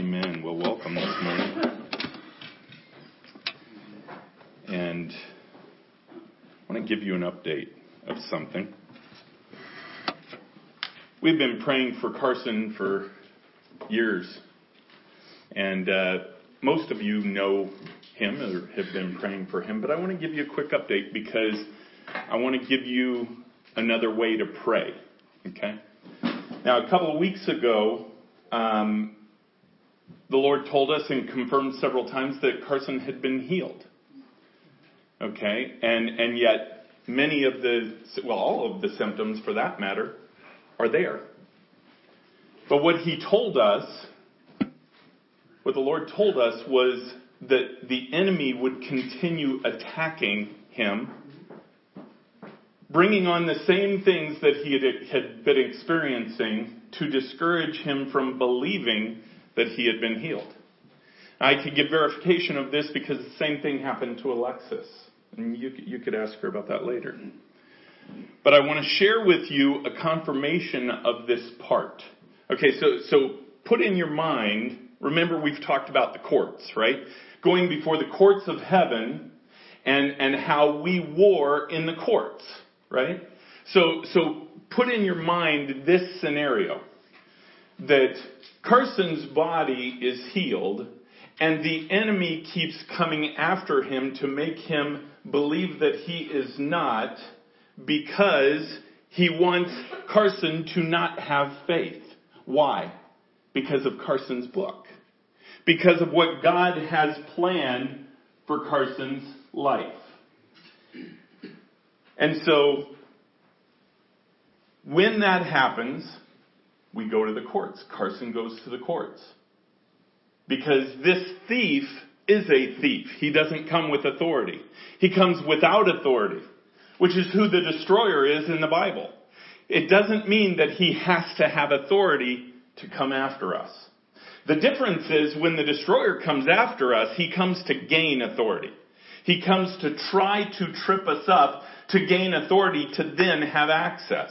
Amen. Well, welcome this morning. And I want to give you an update of something. We've been praying for Carson for years. And uh, most of you know him or have been praying for him. But I want to give you a quick update because I want to give you another way to pray. Okay? Now, a couple of weeks ago, um, the Lord told us and confirmed several times that Carson had been healed. Okay, and and yet many of the well, all of the symptoms, for that matter, are there. But what He told us, what the Lord told us, was that the enemy would continue attacking him, bringing on the same things that he had, had been experiencing to discourage him from believing that he had been healed. I could give verification of this because the same thing happened to Alexis. And you, you could ask her about that later. But I want to share with you a confirmation of this part. Okay, so, so put in your mind, remember we've talked about the courts, right? Going before the courts of heaven and, and how we war in the courts, right? So, so put in your mind this scenario that Carson's body is healed and the enemy keeps coming after him to make him believe that he is not because he wants Carson to not have faith. Why? Because of Carson's book. Because of what God has planned for Carson's life. And so, when that happens, we go to the courts. Carson goes to the courts. Because this thief is a thief. He doesn't come with authority. He comes without authority, which is who the destroyer is in the Bible. It doesn't mean that he has to have authority to come after us. The difference is when the destroyer comes after us, he comes to gain authority. He comes to try to trip us up to gain authority to then have access.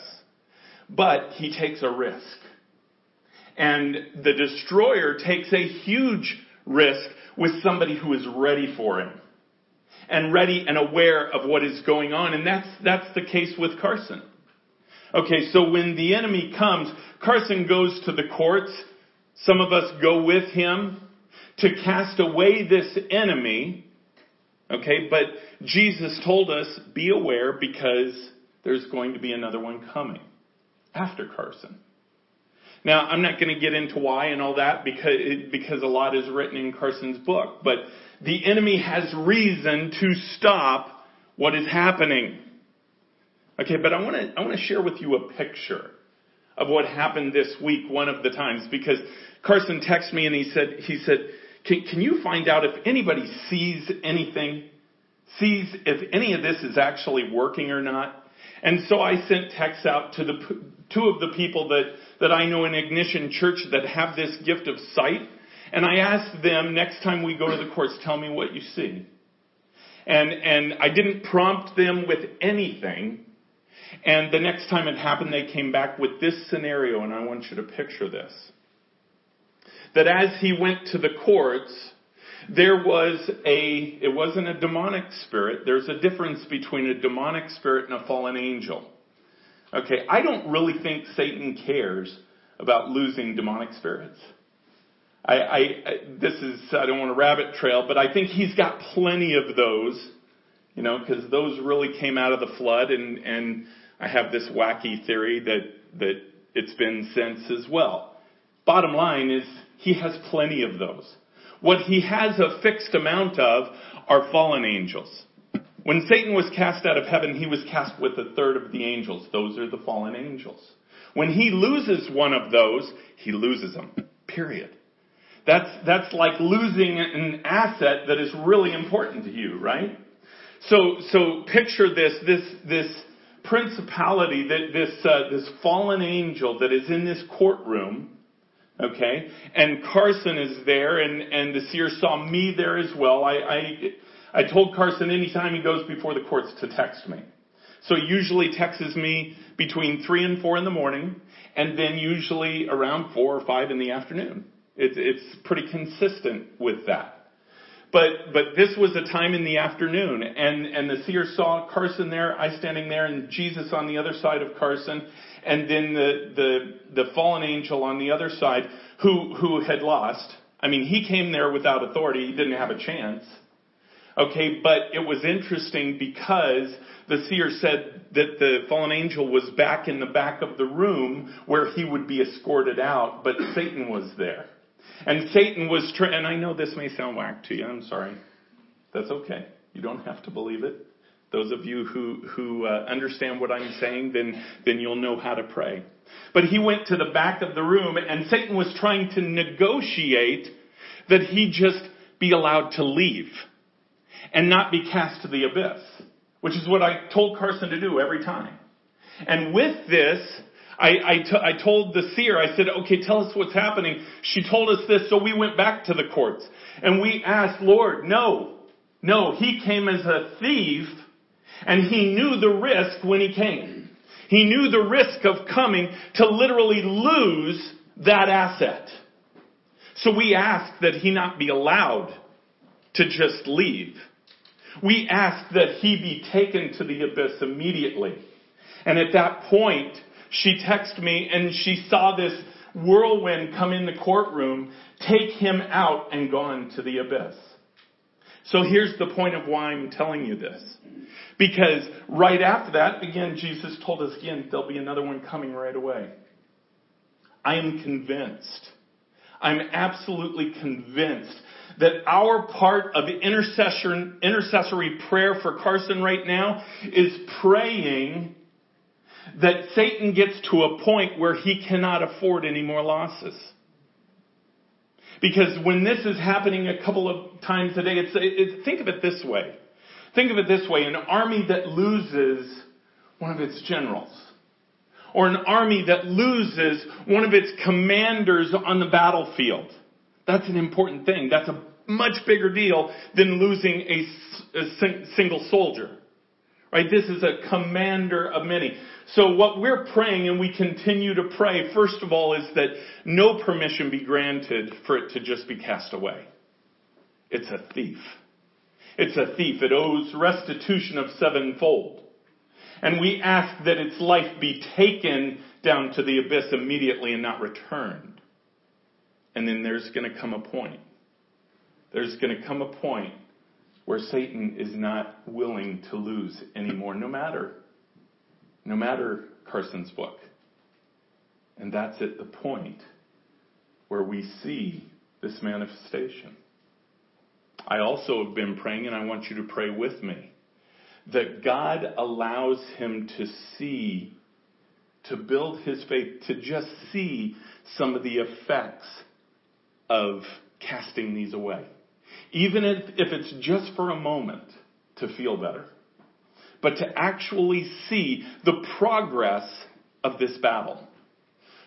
But he takes a risk. And the destroyer takes a huge risk with somebody who is ready for him. And ready and aware of what is going on. And that's, that's the case with Carson. Okay, so when the enemy comes, Carson goes to the courts. Some of us go with him to cast away this enemy. Okay, but Jesus told us, be aware because there's going to be another one coming after Carson. Now, I'm not going to get into why and all that because, because a lot is written in Carson's book, but the enemy has reason to stop what is happening. Okay, but I want to, I want to share with you a picture of what happened this week one of the times because Carson texted me and he said, he said, can, can you find out if anybody sees anything? Sees if any of this is actually working or not? And so I sent texts out to the two of the people that, that I know in Ignition Church that have this gift of sight. And I asked them, next time we go to the courts, tell me what you see. And, and I didn't prompt them with anything. And the next time it happened, they came back with this scenario, and I want you to picture this. That as he went to the courts, there was a, it wasn't a demonic spirit. There's a difference between a demonic spirit and a fallen angel. Okay, I don't really think Satan cares about losing demonic spirits. I, I, I this is, I don't want to rabbit trail, but I think he's got plenty of those, you know, because those really came out of the flood and, and I have this wacky theory that, that it's been since as well. Bottom line is he has plenty of those. What he has a fixed amount of are fallen angels. When Satan was cast out of heaven, he was cast with a third of the angels. Those are the fallen angels. When he loses one of those, he loses them. Period. That's, that's like losing an asset that is really important to you, right? So, so picture this, this, this principality, that this, uh, this fallen angel that is in this courtroom, okay? And Carson is there and, and the seer saw me there as well. I, I I told Carson anytime he goes before the courts to text me. So he usually texts me between 3 and 4 in the morning, and then usually around 4 or 5 in the afternoon. It's, it's pretty consistent with that. But, but this was a time in the afternoon and, and the seer saw Carson there, I standing there and Jesus on the other side of Carson and then the, the, the fallen angel on the other side who, who had lost. I mean, he came there without authority. He didn't have a chance. Okay, but it was interesting because the seer said that the fallen angel was back in the back of the room where he would be escorted out, but Satan was there. And Satan was, tra- and I know this may sound whack to you, I'm sorry. That's okay. You don't have to believe it. Those of you who, who uh, understand what I'm saying, then, then you'll know how to pray. But he went to the back of the room and Satan was trying to negotiate that he just be allowed to leave and not be cast to the abyss, which is what I told Carson to do every time. And with this, I, I, t- I told the seer, I said, okay, tell us what's happening. She told us this, so we went back to the courts. And we asked, Lord, no, no, he came as a thief, and he knew the risk when he came. He knew the risk of coming to literally lose that asset. So we asked that he not be allowed to just leave. We ask that he be taken to the abyss immediately. And at that point, she texted me and she saw this whirlwind come in the courtroom, take him out and gone to the abyss. So here's the point of why I'm telling you this. Because right after that, again, Jesus told us again, there'll be another one coming right away. I am convinced. I'm absolutely convinced that our part of intercessory prayer for Carson right now is praying that Satan gets to a point where he cannot afford any more losses. Because when this is happening a couple of times a day, it's, it, think of it this way. Think of it this way. An army that loses one of its generals. Or an army that loses one of its commanders on the battlefield. That's an important thing. That's a much bigger deal than losing a, a single soldier. Right? This is a commander of many. So what we're praying and we continue to pray, first of all, is that no permission be granted for it to just be cast away. It's a thief. It's a thief. It owes restitution of sevenfold. And we ask that its life be taken down to the abyss immediately and not returned. And then there's going to come a point. There's going to come a point where Satan is not willing to lose anymore, no matter no matter Carson's book. And that's at the point where we see this manifestation. I also have been praying, and I want you to pray with me, that God allows him to see, to build his faith, to just see some of the effects of casting these away. Even if, if it's just for a moment to feel better but to actually see the progress of this battle.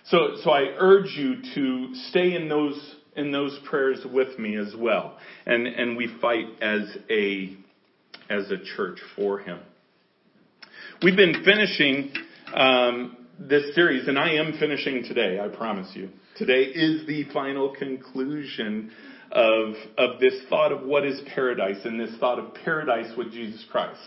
So, so I urge you to stay in those, in those prayers with me as well. And, and we fight as a, as a church for him. We've been finishing, um, this series, and I am finishing today, I promise you. Today is the final conclusion of, of this thought of what is paradise and this thought of paradise with Jesus Christ.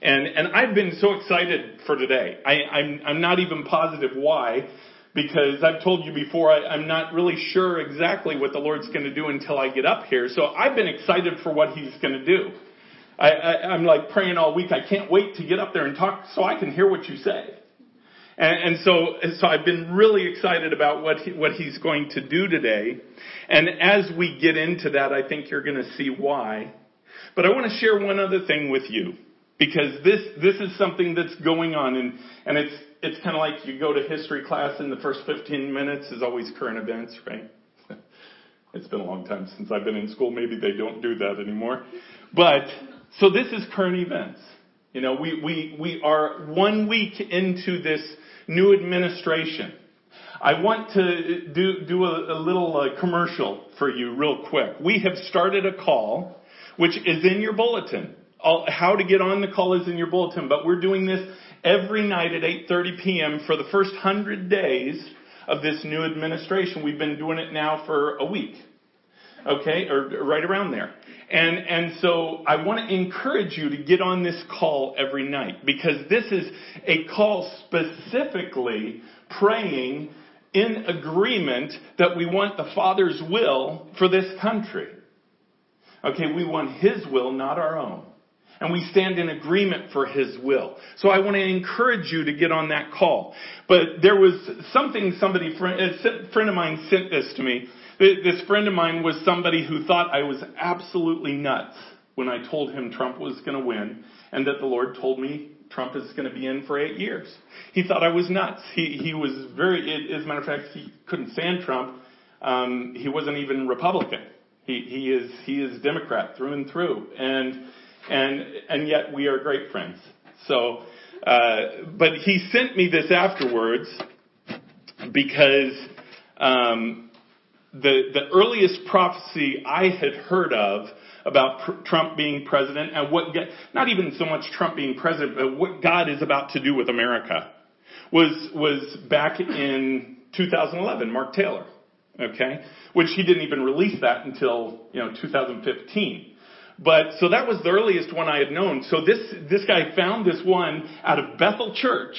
And, and I've been so excited for today. I, I'm, I'm not even positive why, because I've told you before, I, I'm not really sure exactly what the Lord's going to do until I get up here. So I've been excited for what He's going to do. I, I, I'm like praying all week. I can't wait to get up there and talk so I can hear what you say. And, and so, so I've been really excited about what he, what he's going to do today. And as we get into that, I think you're going to see why. But I want to share one other thing with you because this this is something that's going on and and it's it's kind of like you go to history class and the first 15 minutes is always current events, right? it's been a long time since I've been in school. Maybe they don't do that anymore. But so this is current events. You know, we we we are one week into this new administration. I want to do do a, a little uh, commercial for you real quick. We have started a call which is in your bulletin how to get on the call is in your bulletin, but we're doing this every night at 8:30 p.m. for the first 100 days of this new administration. We've been doing it now for a week. Okay, or right around there. And, and so I want to encourage you to get on this call every night because this is a call specifically praying in agreement that we want the Father's will for this country. Okay, we want His will, not our own. And we stand in agreement for His will. So I want to encourage you to get on that call. But there was something somebody, a friend of mine sent this to me. This friend of mine was somebody who thought I was absolutely nuts when I told him Trump was going to win and that the Lord told me Trump is going to be in for eight years. He thought I was nuts. He, he was very, as a matter of fact, he couldn't stand Trump. Um, he wasn't even Republican. He, he is, he is Democrat through and through. And, and, and yet we are great friends. So, uh, but he sent me this afterwards because, um, the, the earliest prophecy I had heard of about pr- Trump being president and what, not even so much Trump being president, but what God is about to do with America was, was back in 2011, Mark Taylor. Okay? Which he didn't even release that until, you know, 2015. But, so that was the earliest one I had known. So this, this guy found this one out of Bethel Church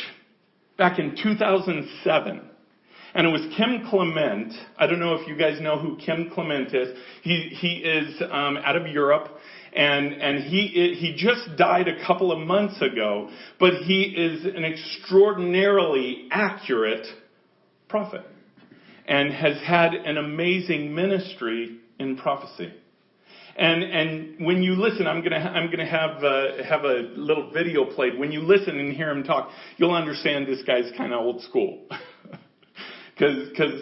back in 2007. And it was Kim Clement. I don't know if you guys know who Kim Clement is. He, he is um, out of Europe. And, and he, he just died a couple of months ago, but he is an extraordinarily accurate prophet and has had an amazing ministry in prophecy. And and when you listen, I'm gonna I'm gonna have uh, have a little video played. When you listen and hear him talk, you'll understand this guy's kind of old school. because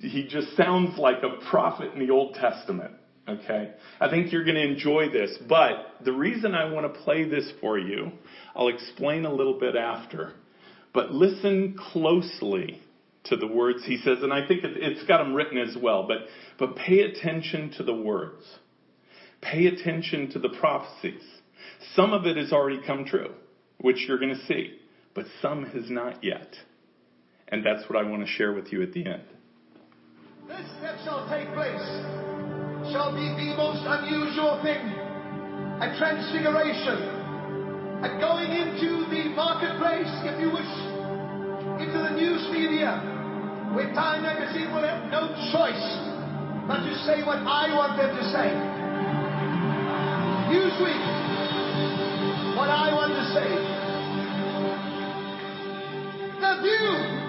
he just sounds like a prophet in the Old Testament. Okay? I think you're going to enjoy this, but the reason I want to play this for you, I'll explain a little bit after. But listen closely to the words he says, and I think it's got them written as well, but, but pay attention to the words. Pay attention to the prophecies. Some of it has already come true, which you're going to see, but some has not yet. And that's what I want to share with you at the end. This that shall take place shall be the most unusual thing a transfiguration, a going into the marketplace, if you wish, into the news media, where Time magazine will have no choice but to say what I want them to say. Newsweek, what I want to say. The View,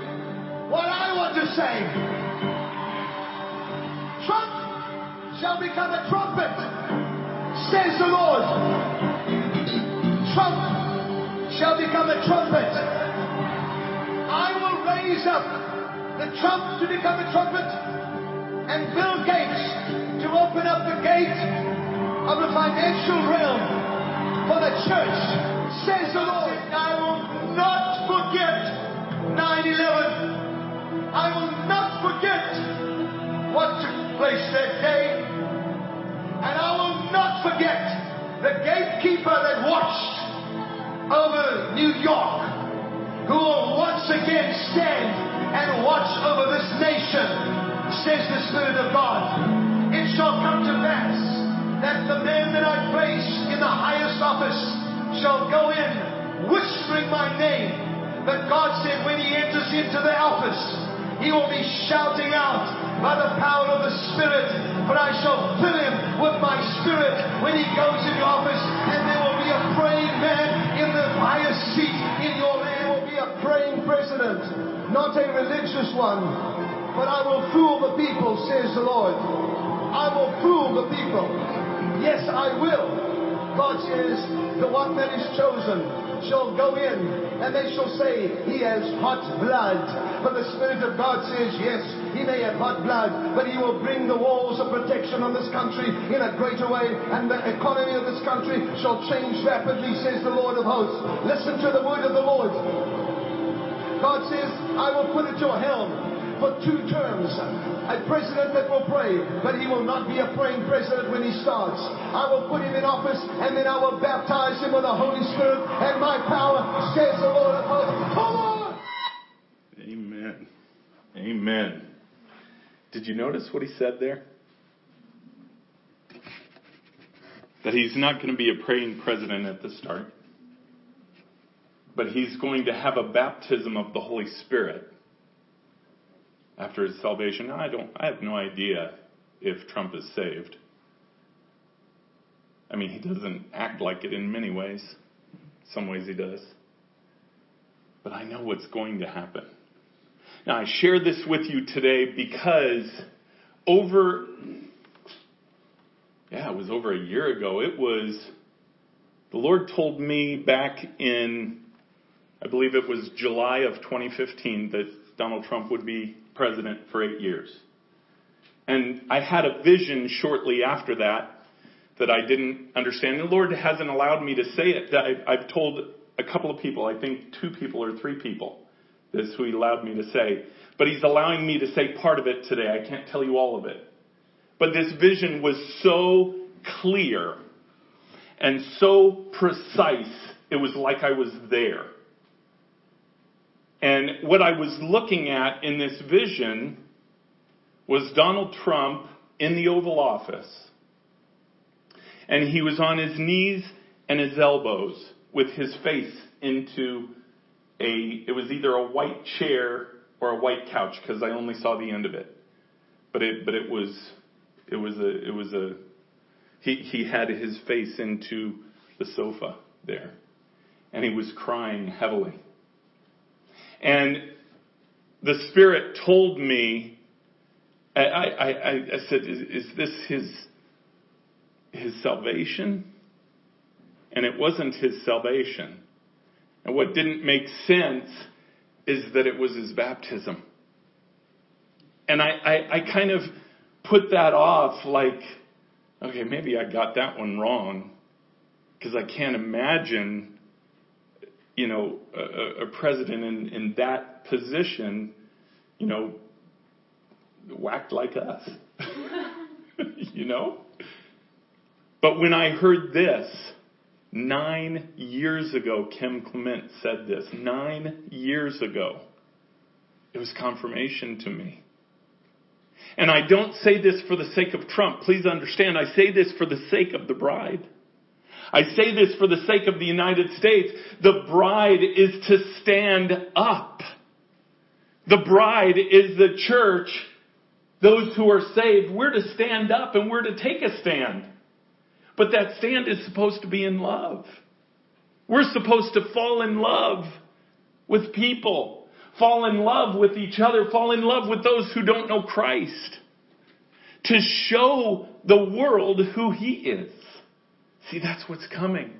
what I want to say. Trump shall become a trumpet, says the Lord. Trump shall become a trumpet. I will raise up the Trump to become a trumpet and Bill Gates to open up the gate of the financial realm for the church, says the Lord. I will not place that day. And I will not forget the gatekeeper that watched over New York, who will once again stand and watch over this nation, says the Spirit of God. It shall come to pass that the men that I place in the highest office shall go in whispering my name. But God said when he enters into the office, he will be shouting out by the power of the Spirit, But I shall fill him with my Spirit when he goes into office, and there will be a praying man in the highest seat in your land. Will be a praying president, not a religious one, but I will fool the people, says the Lord. I will fool the people. Yes, I will. God says, the one that is chosen shall go in and they shall say, He has hot blood. But the Spirit of God says, Yes, he may have hot blood, but he will bring the walls of protection on this country in a greater way, and the economy of this country shall change rapidly, says the Lord of hosts. Listen to the word of the Lord. God says, I will put at your helm for two terms. A president that will pray, but he will not be a praying president when he starts. I will put him in office and then I will baptize him with the Holy Spirit and my power, says the Lord of hosts. Come on! Amen. Amen. Did you notice what he said there? That he's not going to be a praying president at the start, but he's going to have a baptism of the Holy Spirit after his salvation. I don't, I have no idea if Trump is saved. I mean, he doesn't act like it in many ways. Some ways he does. But I know what's going to happen. Now, I share this with you today because over, yeah, it was over a year ago. It was, the Lord told me back in, I believe it was July of 2015 that Donald Trump would be president for eight years. And I had a vision shortly after that that I didn't understand. The Lord hasn't allowed me to say it. I've told a couple of people, I think two people or three people, this who He allowed me to say. But He's allowing me to say part of it today. I can't tell you all of it. But this vision was so clear and so precise, it was like I was there. And what I was looking at in this vision was Donald Trump in the Oval Office. And he was on his knees and his elbows with his face into a, it was either a white chair or a white couch because I only saw the end of it. But it, but it was, it was a, it was a, he, he had his face into the sofa there. And he was crying heavily. And the Spirit told me, I, I, I, said, is, is this his, his salvation? And it wasn't his salvation. And what didn't make sense is that it was his baptism. And I, I, I kind of put that off like, okay, maybe I got that one wrong. Because I can't imagine you know, a, a president in, in that position, you know, whacked like us. you know? But when I heard this, nine years ago, Kim Clement said this, nine years ago, it was confirmation to me. And I don't say this for the sake of Trump. Please understand, I say this for the sake of the bride. I say this for the sake of the United States. The bride is to stand up. The bride is the church. Those who are saved, we're to stand up and we're to take a stand. But that stand is supposed to be in love. We're supposed to fall in love with people, fall in love with each other, fall in love with those who don't know Christ, to show the world who He is. See, that's what's coming.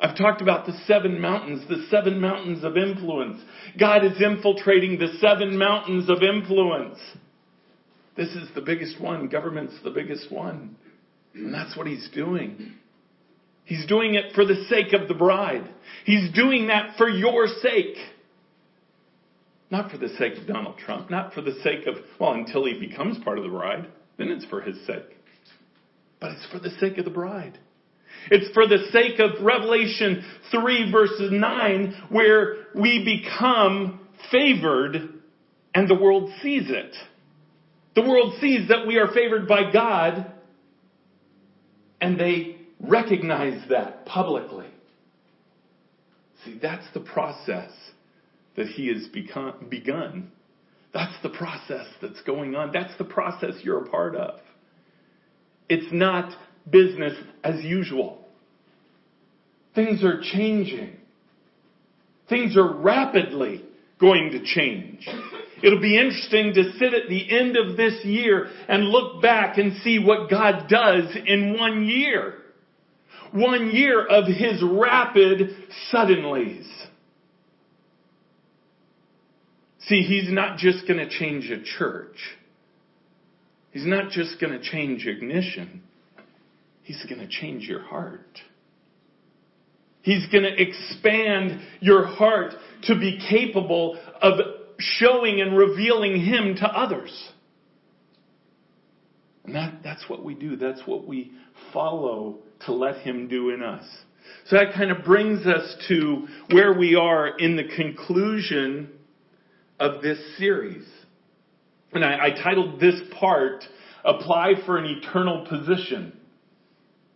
I've talked about the seven mountains, the seven mountains of influence. God is infiltrating the seven mountains of influence. This is the biggest one. Government's the biggest one. And that's what he's doing. He's doing it for the sake of the bride. He's doing that for your sake. Not for the sake of Donald Trump. Not for the sake of, well, until he becomes part of the bride. Then it's for his sake but it's for the sake of the bride. It's for the sake of Revelation 3 verses 9 where we become favored and the world sees it. The world sees that we are favored by God and they recognize that publicly. See, that's the process that he has become, begun. That's the process that's going on. That's the process you're a part of. It's not business as usual. Things are changing. Things are rapidly going to change. It'll be interesting to sit at the end of this year and look back and see what God does in one year. One year of His rapid suddenlies. See, He's not just going to change a church. He's not just going to change ignition. He's going to change your heart. He's going to expand your heart to be capable of showing and revealing Him to others. And that, that's what we do. That's what we follow to let Him do in us. So that kind of brings us to where we are in the conclusion of this series. And I, I titled this part, Apply for an Eternal Position.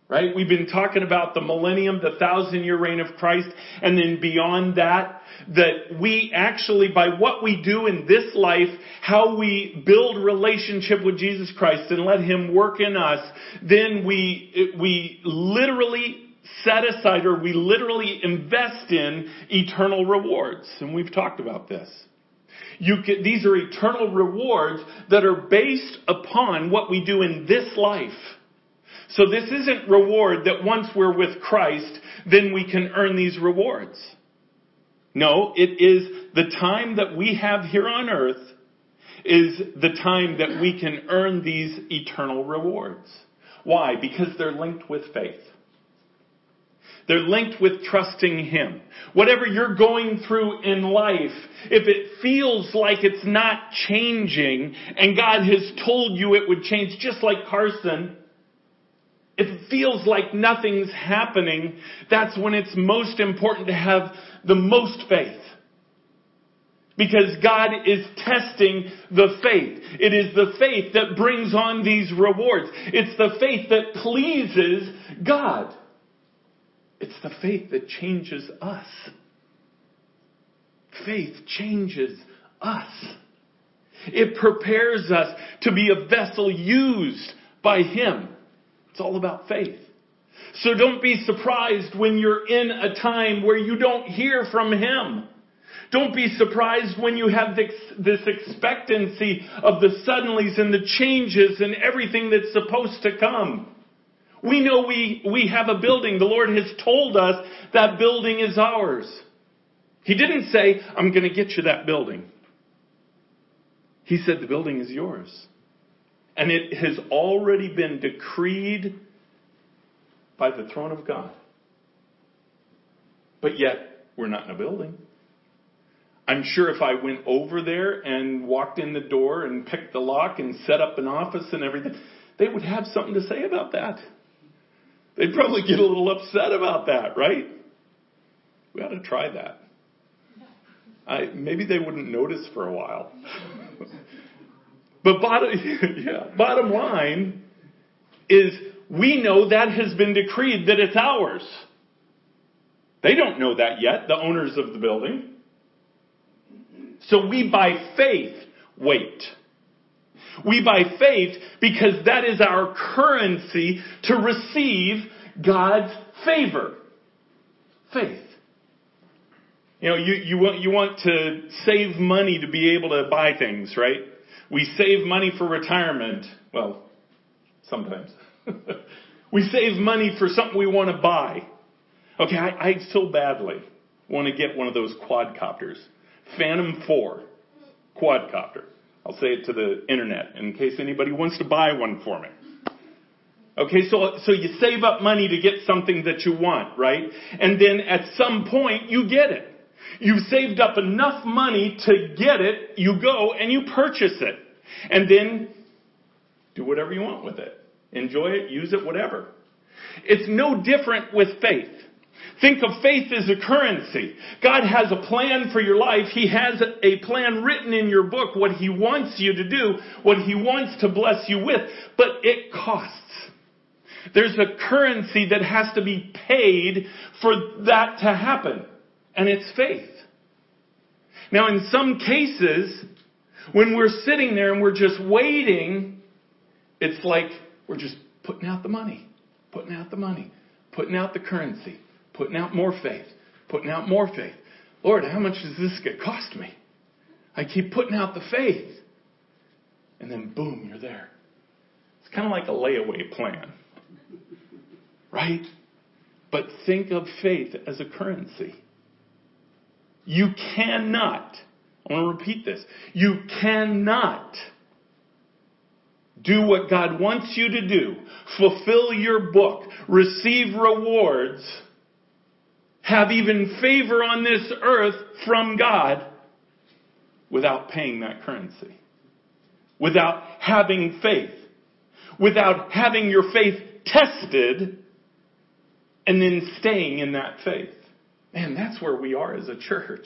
Right? We've been talking about the millennium, the thousand year reign of Christ, and then beyond that, that we actually, by what we do in this life, how we build relationship with Jesus Christ and let Him work in us, then we, we literally set aside or we literally invest in eternal rewards. And we've talked about this. Can, these are eternal rewards that are based upon what we do in this life. So this isn't reward that once we're with Christ, then we can earn these rewards. No, it is the time that we have here on earth is the time that we can earn these eternal rewards. Why? Because they're linked with faith. They're linked with trusting Him. Whatever you're going through in life, if it feels like it's not changing and God has told you it would change, just like Carson, if it feels like nothing's happening, that's when it's most important to have the most faith. Because God is testing the faith. It is the faith that brings on these rewards. It's the faith that pleases God. It's the faith that changes us. Faith changes us. It prepares us to be a vessel used by Him. It's all about faith. So don't be surprised when you're in a time where you don't hear from Him. Don't be surprised when you have this, expectancy of the suddenlies and the changes and everything that's supposed to come. We know we, we have a building. The Lord has told us that building is ours. He didn't say, I'm going to get you that building. He said, the building is yours. And it has already been decreed by the throne of God. But yet, we're not in a building. I'm sure if I went over there and walked in the door and picked the lock and set up an office and everything, they would have something to say about that. They'd probably get a little upset about that, right? We ought to try that. I, maybe they wouldn't notice for a while. but bottom, yeah, bottom line is we know that has been decreed that it's ours. They don't know that yet, the owners of the building. So we by faith wait. We by faith, because that is our currency to receive God's favor. Faith. You know, you, you want, you want to save money to be able to buy things, right? We save money for retirement. Well, sometimes. we save money for something we want to buy. Okay, I, I so badly want to get one of those quadcopters. Phantom 4 quadcopter. I'll say it to the internet in case anybody wants to buy one for me. Okay, so, so you save up money to get something that you want, right? And then at some point you get it. You've saved up enough money to get it, you go and you purchase it. And then do whatever you want with it. Enjoy it, use it, whatever. It's no different with faith. Think of faith as a currency. God has a plan for your life. He has a plan written in your book, what He wants you to do, what He wants to bless you with, but it costs. There's a currency that has to be paid for that to happen, and it's faith. Now, in some cases, when we're sitting there and we're just waiting, it's like we're just putting out the money, putting out the money, putting out the currency, putting out more faith, putting out more faith. Lord, how much does this get cost me? I keep putting out the faith. And then boom, you're there. It's kind of like a layaway plan. Right? But think of faith as a currency. You cannot, I want to repeat this, you cannot do what God wants you to do, fulfill your book, receive rewards, have even favor on this earth from God without paying that currency, without having faith, without having your faith tested and then staying in that faith. Man, that's where we are as a church.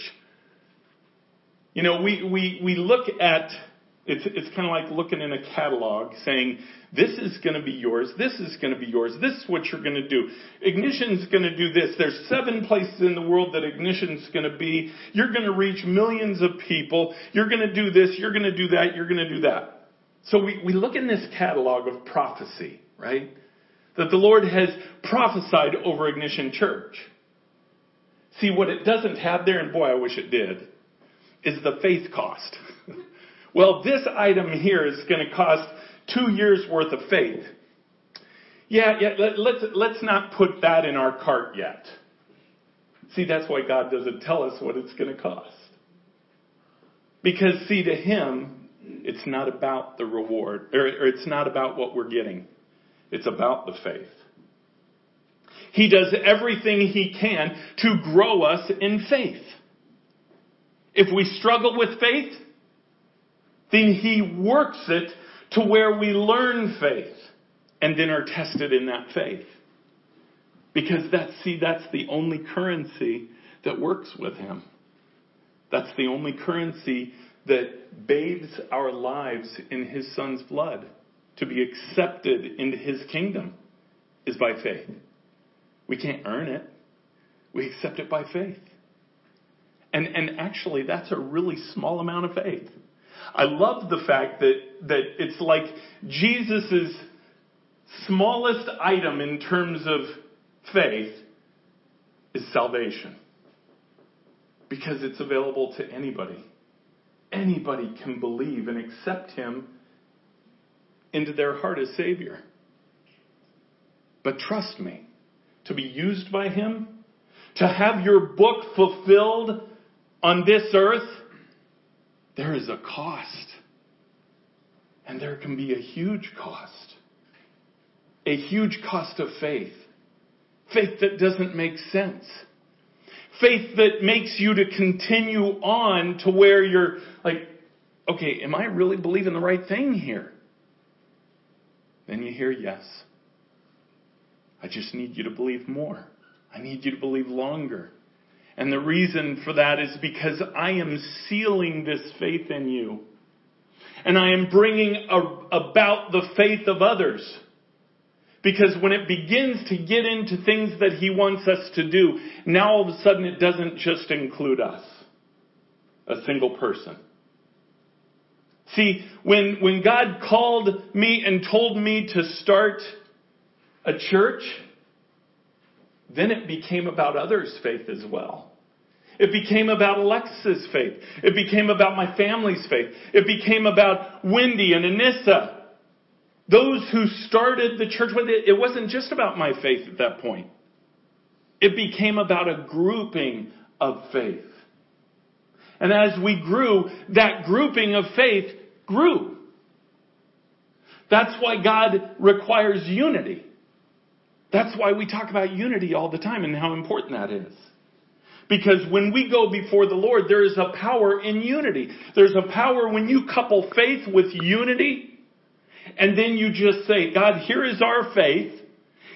You know, we, we, we look at, it's, it's kind of like looking in a catalog saying, this is going to be yours, this is going to be yours, this is what you're going to do. Ignition's going to do this. There's seven places in the world that ignition's going to be. You're going to reach millions of people. You're going to do this, you're going to do that, you're going to do that. So we, we look in this catalog of prophecy, right? That the Lord has prophesied over Ignition Church. See, what it doesn't have there, and boy, I wish it did, is the faith cost. well, this item here is going to cost two years worth of faith. Yeah, yeah, let, let's, let's not put that in our cart yet. See, that's why God doesn't tell us what it's going to cost. Because, see, to Him, it's not about the reward, or, or it's not about what we're getting. It's about the faith. He does everything He can to grow us in faith. If we struggle with faith, then He works it to where we learn faith and then are tested in that faith. Because that's, see, that's the only currency that works with Him. That's the only currency that bathes our lives in His Son's blood to be accepted into His kingdom is by faith. We can't earn it. We accept it by faith. And, and actually, that's a really small amount of faith. I love the fact that, that it's like Jesus' smallest item in terms of faith is salvation. Because it's available to anybody. Anybody can believe and accept Him into their heart as Savior. But trust me, to be used by Him, to have your book fulfilled on this earth, there is a cost. And there can be a huge cost. A huge cost of faith. Faith that doesn't make sense. Faith that makes you to continue on to where you're like, okay, am I really believing the right thing here? Then you hear yes. I just need you to believe more. I need you to believe longer. And the reason for that is because I am sealing this faith in you. And I am bringing a, about the faith of others. Because when it begins to get into things that He wants us to do, now all of a sudden it doesn't just include us. A single person. See, when, when God called me and told me to start a church, then it became about others' faith as well. It became about Alexis's faith. It became about my family's faith. It became about Wendy and Anissa. Those who started the church with it, it wasn't just about my faith at that point. It became about a grouping of faith. And as we grew, that grouping of faith grew. That's why God requires unity. That's why we talk about unity all the time and how important that is. Because when we go before the Lord, there is a power in unity. There's a power when you couple faith with unity, and then you just say, God, here is our faith,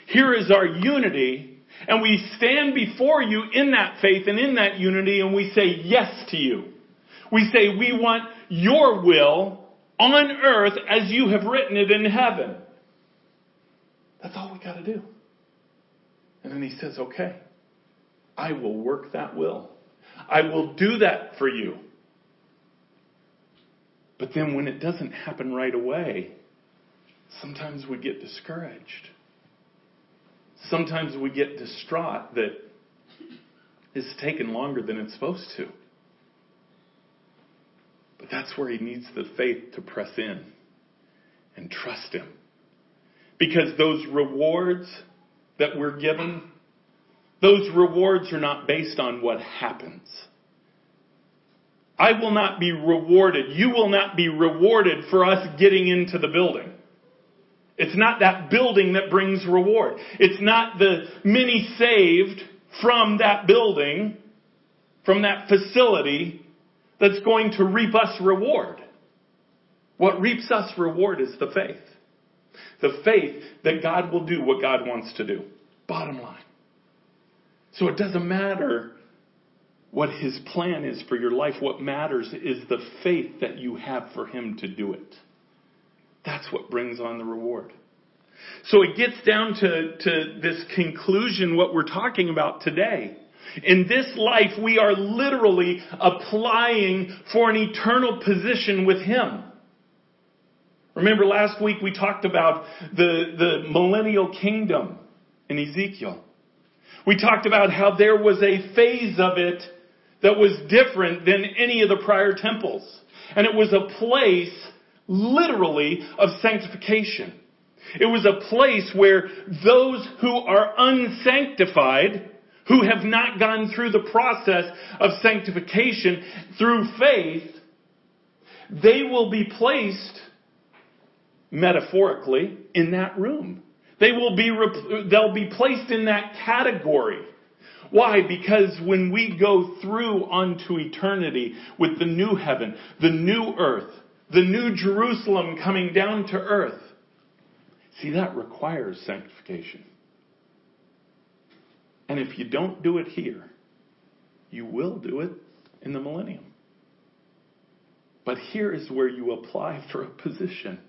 here is our unity, and we stand before you in that faith and in that unity, and we say yes to you. We say, we want your will on earth as you have written it in heaven. That's all we gotta do. And then he says, okay, I will work that will. I will do that for you. But then when it doesn't happen right away, sometimes we get discouraged. Sometimes we get distraught that it's taken longer than it's supposed to. But that's where he needs the faith to press in and trust him. Because those rewards that we're given, those rewards are not based on what happens. I will not be rewarded. You will not be rewarded for us getting into the building. It's not that building that brings reward. It's not the many saved from that building, from that facility, that's going to reap us reward. What reaps us reward is the faith. The faith that God will do what God wants to do. Bottom line. So it doesn't matter what his plan is for your life. What matters is the faith that you have for him to do it. That's what brings on the reward. So it gets down to, to this conclusion, what we're talking about today. In this life, we are literally applying for an eternal position with Him. Remember last week we talked about the, the millennial kingdom in Ezekiel. We talked about how there was a phase of it that was different than any of the prior temples. And it was a place, literally, of sanctification. It was a place where those who are unsanctified, who have not gone through the process of sanctification through faith, they will be placed, metaphorically, in that room. They will be, they'll be placed in that category. Why? Because when we go through onto eternity with the new heaven, the new earth, the new Jerusalem coming down to earth, see, that requires sanctification. And if you don't do it here, you will do it in the millennium. But here is where you apply for a position.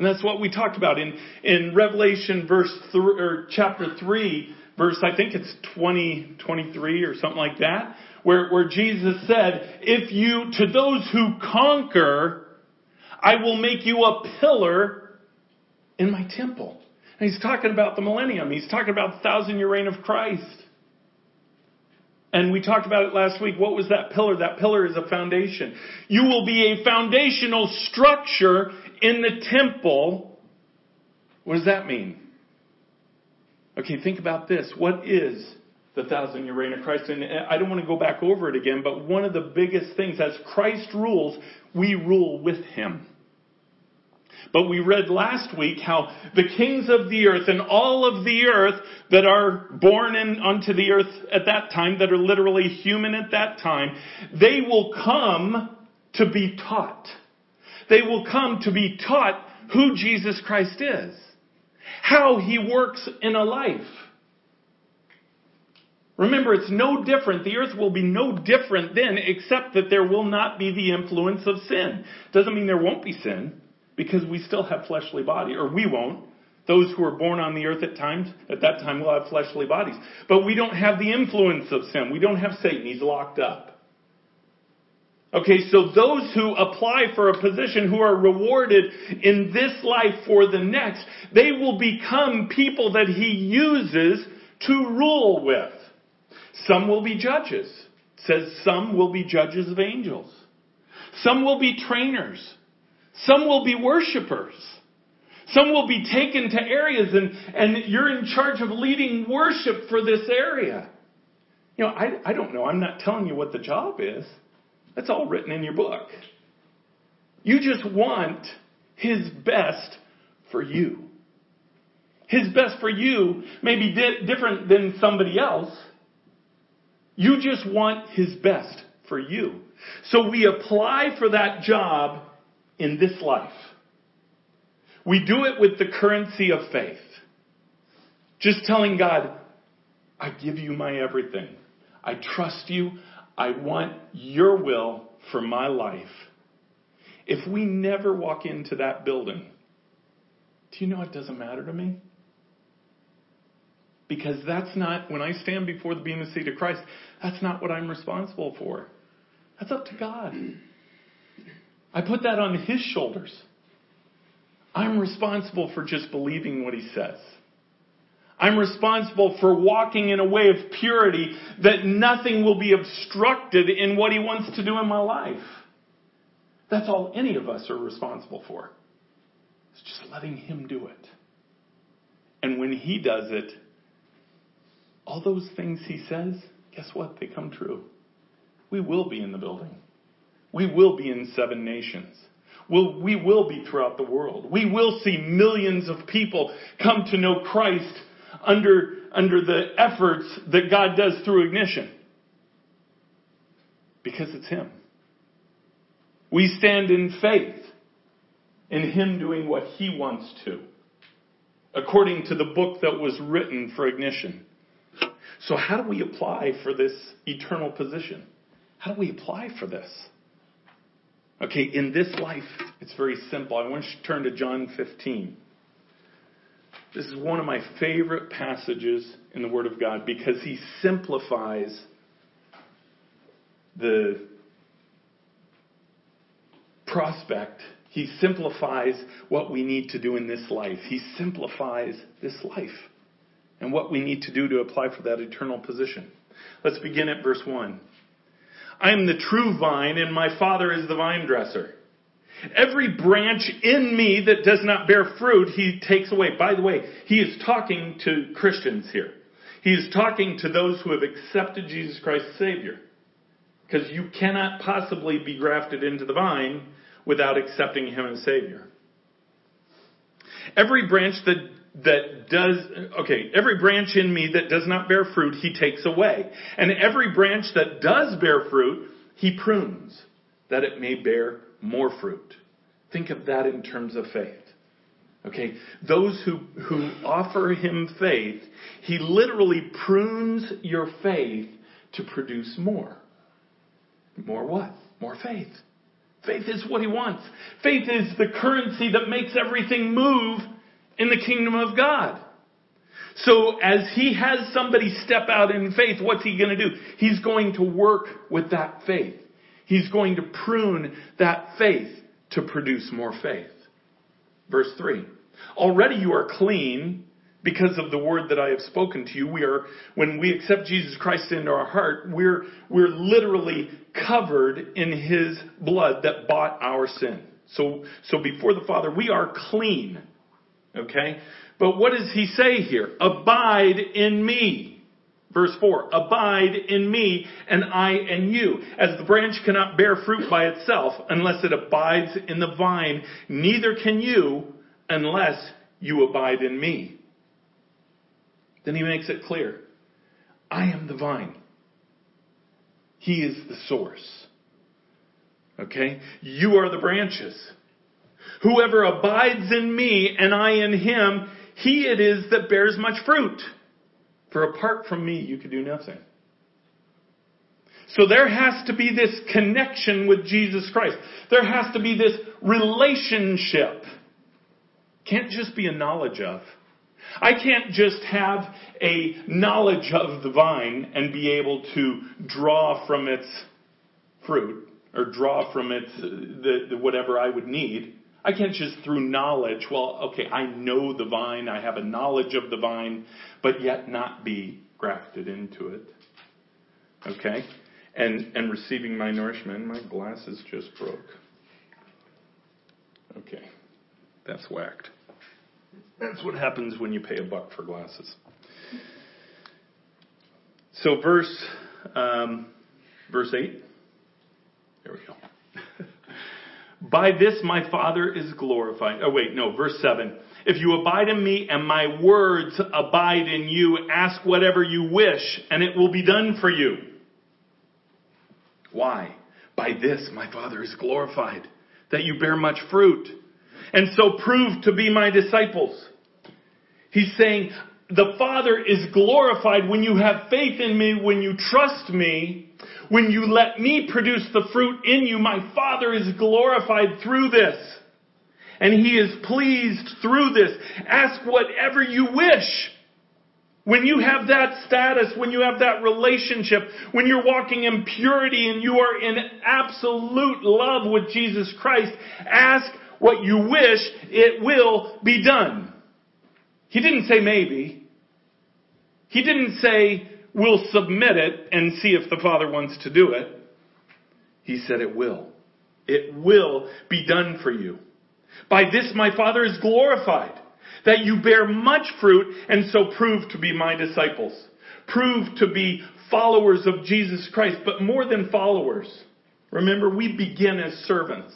And that's what we talked about in, in Revelation verse or chapter 3, verse, I think it's 20, 23 or something like that, where, where Jesus said, if you, to those who conquer, I will make you a pillar in my temple. And he's talking about the millennium. He's talking about the thousand year reign of Christ. And we talked about it last week. What was that pillar? That pillar is a foundation. You will be a foundational structure in the temple. What does that mean? Okay, think about this. What is the thousand year reign of Christ? And uh, I don't want to go back over it again, but one of the biggest things, as Christ rules, we rule with him. But we read last week how the kings of the earth and all of the earth that are born in, onto the earth at that time, that are literally human at that time, they will come to be taught. They will come to be taught who Jesus Christ is. How he works in a life. Remember, it's no different. The earth will be no different then, except that there will not be the influence of sin. Doesn't mean there won't be sin because we still have fleshly body, or we won't. Those who are born on the earth at times, at that time will have fleshly bodies. But we don't have the influence of sin. We don't have Satan. He's locked up. Okay, so those who apply for a position who are rewarded in this life for the next, they will become people that he uses to rule with. Some will be judges. It says some will be judges of angels. Some will be trainers. Some will be worshipers. Some will be taken to areas and, and you're in charge of leading worship for this area. You know, I, I don't know. I'm not telling you what the job is. That's all written in your book. You just want His best for you. His best for you may be di- different than somebody else. You just want His best for you. So we apply for that job in this life. We do it with the currency of faith. Just telling God, I give you my everything. I trust you. I want your will for my life. If we never walk into that building, do you know it doesn't matter to me? Because that's not, when I stand before the Bema seat of Christ, that's not what I'm responsible for. That's up to God. I put that on his shoulders. I'm responsible for just believing what he says. I'm responsible for walking in a way of purity that nothing will be obstructed in what he wants to do in my life. That's all any of us are responsible for. It's just letting him do it. And when he does it, all those things he says, guess what? They come true. We will be in the building. We will be in seven nations. We'll, we will be throughout the world. We will see millions of people come to know Christ under, under the efforts that God does through ignition. Because it's Him. We stand in faith in Him doing what He wants to, according to the book that was written for ignition. So how do we apply for this eternal position? How do we apply for this? Okay, in this life, it's very simple. I want you to turn to John 15. This is one of my favorite passages in the Word of God because he simplifies the prospect. He simplifies what we need to do in this life. He simplifies this life and what we need to do to apply for that eternal position. Let's begin at verse 1. I am the true vine and my father is the vine dresser. Every branch in me that does not bear fruit, he takes away. By the way, he is talking to Christians here. He is talking to those who have accepted Jesus Christ as Savior. Because you cannot possibly be grafted into the vine without accepting Him as Savior. Every branch that that does, okay, every branch in me that does not bear fruit, he takes away. And every branch that does bear fruit, he prunes, that it may bear more fruit. Think of that in terms of faith. Okay, those who, who offer him faith, he literally prunes your faith to produce more. More what? More faith. Faith is what he wants. Faith is the currency that makes everything move in the kingdom of God. So as he has somebody step out in faith, what's he going to do? He's going to work with that faith. He's going to prune that faith to produce more faith. Verse 3. Already you are clean because of the word that I have spoken to you. We are, when we accept Jesus Christ into our heart, we're, we're literally covered in His blood that bought our sin. So, so before the Father, we are clean. Okay? But what does he say here? Abide in me. Verse 4, abide in me and I in you. As the branch cannot bear fruit by itself unless it abides in the vine, neither can you unless you abide in me. Then he makes it clear. I am the vine. He is the source. Okay? You are the branches. Whoever abides in me and I in him, he it is that bears much fruit. For apart from me, you could do nothing. So there has to be this connection with Jesus Christ. There has to be this relationship. Can't just be a knowledge of. I can't just have a knowledge of the vine and be able to draw from its fruit or draw from its uh, the, the whatever I would need. I can't just through knowledge, well, okay, I know the vine, I have a knowledge of the vine, but yet not be grafted into it. Okay? And, and receiving my nourishment, my glasses just broke. Okay. That's whacked. That's what happens when you pay a buck for glasses. So verse, um, verse 8. There we go. By this my Father is glorified. Oh wait, no, verse 7. If you abide in me and my words abide in you, ask whatever you wish and it will be done for you. Why? By this my Father is glorified, that you bear much fruit and so prove to be my disciples. He's saying, the Father is glorified when you have faith in me, when you trust me, when you let me produce the fruit in you, my Father is glorified through this. And He is pleased through this. Ask whatever you wish. When you have that status, when you have that relationship, when you're walking in purity and you are in absolute love with Jesus Christ, ask what you wish, it will be done. He didn't say maybe. He didn't say, we'll submit it and see if the Father wants to do it. He said it will. It will be done for you. By this my Father is glorified, that you bear much fruit and so prove to be my disciples. Prove to be followers of Jesus Christ, but more than followers. Remember, we begin as servants.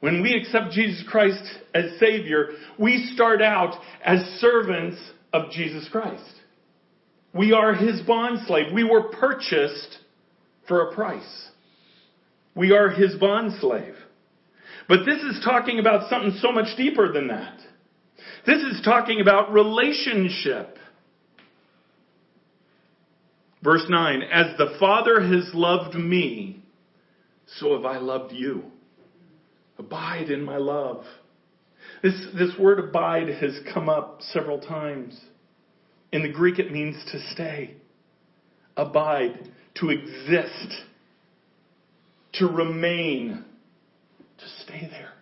When we accept Jesus Christ as Savior, we start out as servants of Jesus Christ. We are his bond slave. We were purchased for a price. We are his bond slave. But this is talking about something so much deeper than that. This is talking about relationship. Verse 9, as the Father has loved me, so have I loved you. Abide in my love. This, this word abide has come up several times. In the Greek, it means to stay, abide, to exist, to remain, to stay there.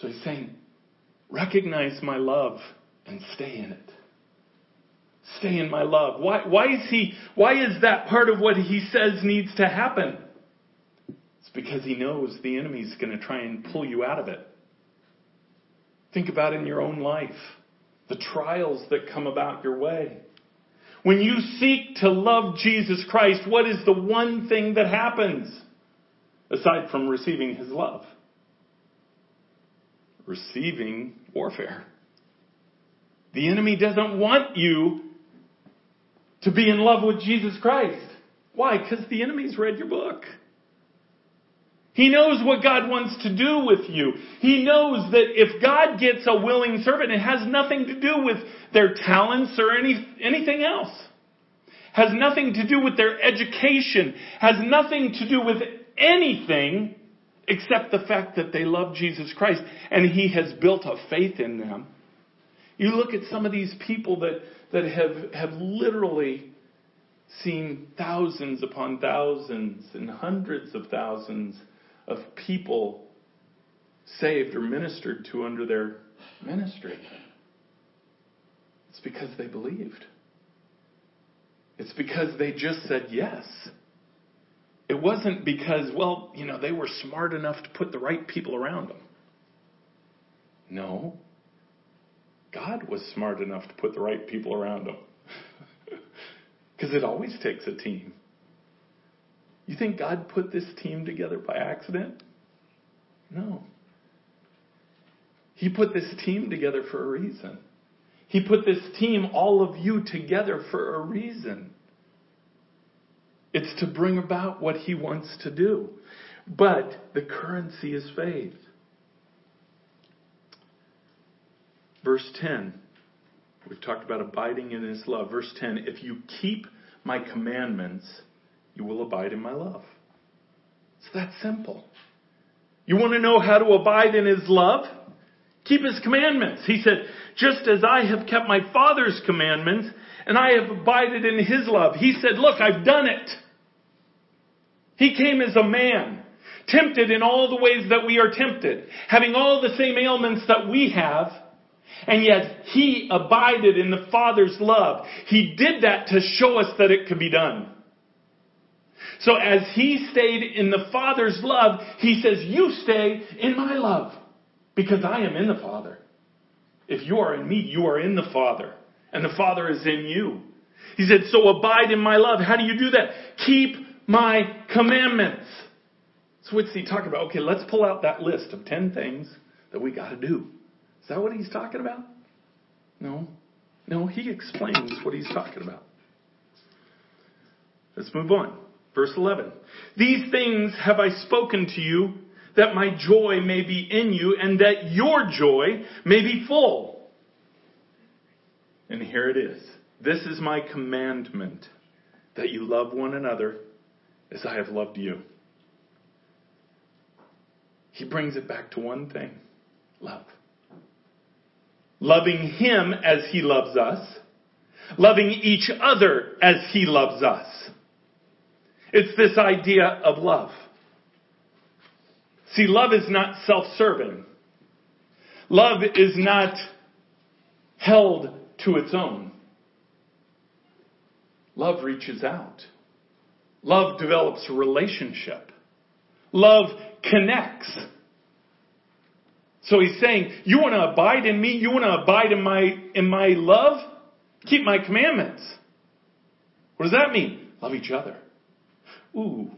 So he's saying, recognize my love and stay in it. Stay in my love. Why, why is he, why is that part of what he says needs to happen? It's because he knows the enemy's going to try and pull you out of it. Think about it in your own life the trials that come about your way. When you seek to love Jesus Christ, what is the one thing that happens aside from receiving his love? Receiving warfare. The enemy doesn't want you to be in love with Jesus Christ. Why? Because the enemy's read your book. He knows what God wants to do with you. He knows that if God gets a willing servant, it has nothing to do with their talents or any, anything else. Has nothing to do with their education. Has nothing to do with anything except the fact that they love Jesus Christ and He has built a faith in them. You look at some of these people that, that have, have literally seen thousands upon thousands and hundreds of thousands of people saved or ministered to under their ministry. It's because they believed. It's because they just said yes. It wasn't because, well, you know, they were smart enough to put the right people around them. No. God was smart enough to put the right people around them. Because it always takes a team. You think God put this team together by accident? No. He put this team together for a reason. He put this team, all of you, together for a reason. It's to bring about what He wants to do. But the currency is faith. Verse 10. We've talked about abiding in His love. Verse 10 If you keep my commandments, you will abide in my love. It's that simple. You want to know how to abide in his love? Keep his commandments. He said, just as I have kept my father's commandments and I have abided in his love. He said, look, I've done it. He came as a man, tempted in all the ways that we are tempted, having all the same ailments that we have, and yet he abided in the Father's love. He did that to show us that it could be done. So as he stayed in the Father's love, he says, you stay in my love because I am in the Father. If you are in me, you are in the Father and the Father is in you. He said, so abide in my love. How do you do that? Keep my commandments. So what's he talking about? Okay, let's pull out that list of 10 things that we got to do. Is that what he's talking about? No. No, he explains what he's talking about. Let's move on. Verse 11. These things have I spoken to you that my joy may be in you and that your joy may be full. And here it is. This is my commandment that you love one another as I have loved you. He brings it back to one thing love. Loving Him as He loves us, loving each other as He loves us. It's this idea of love. See, love is not self-serving. Love is not held to its own. Love reaches out. Love develops a relationship. Love connects. So he's saying, you want to abide in me? You want to abide in my, in my love? Keep my commandments. What does that mean? Love each other. Ooh,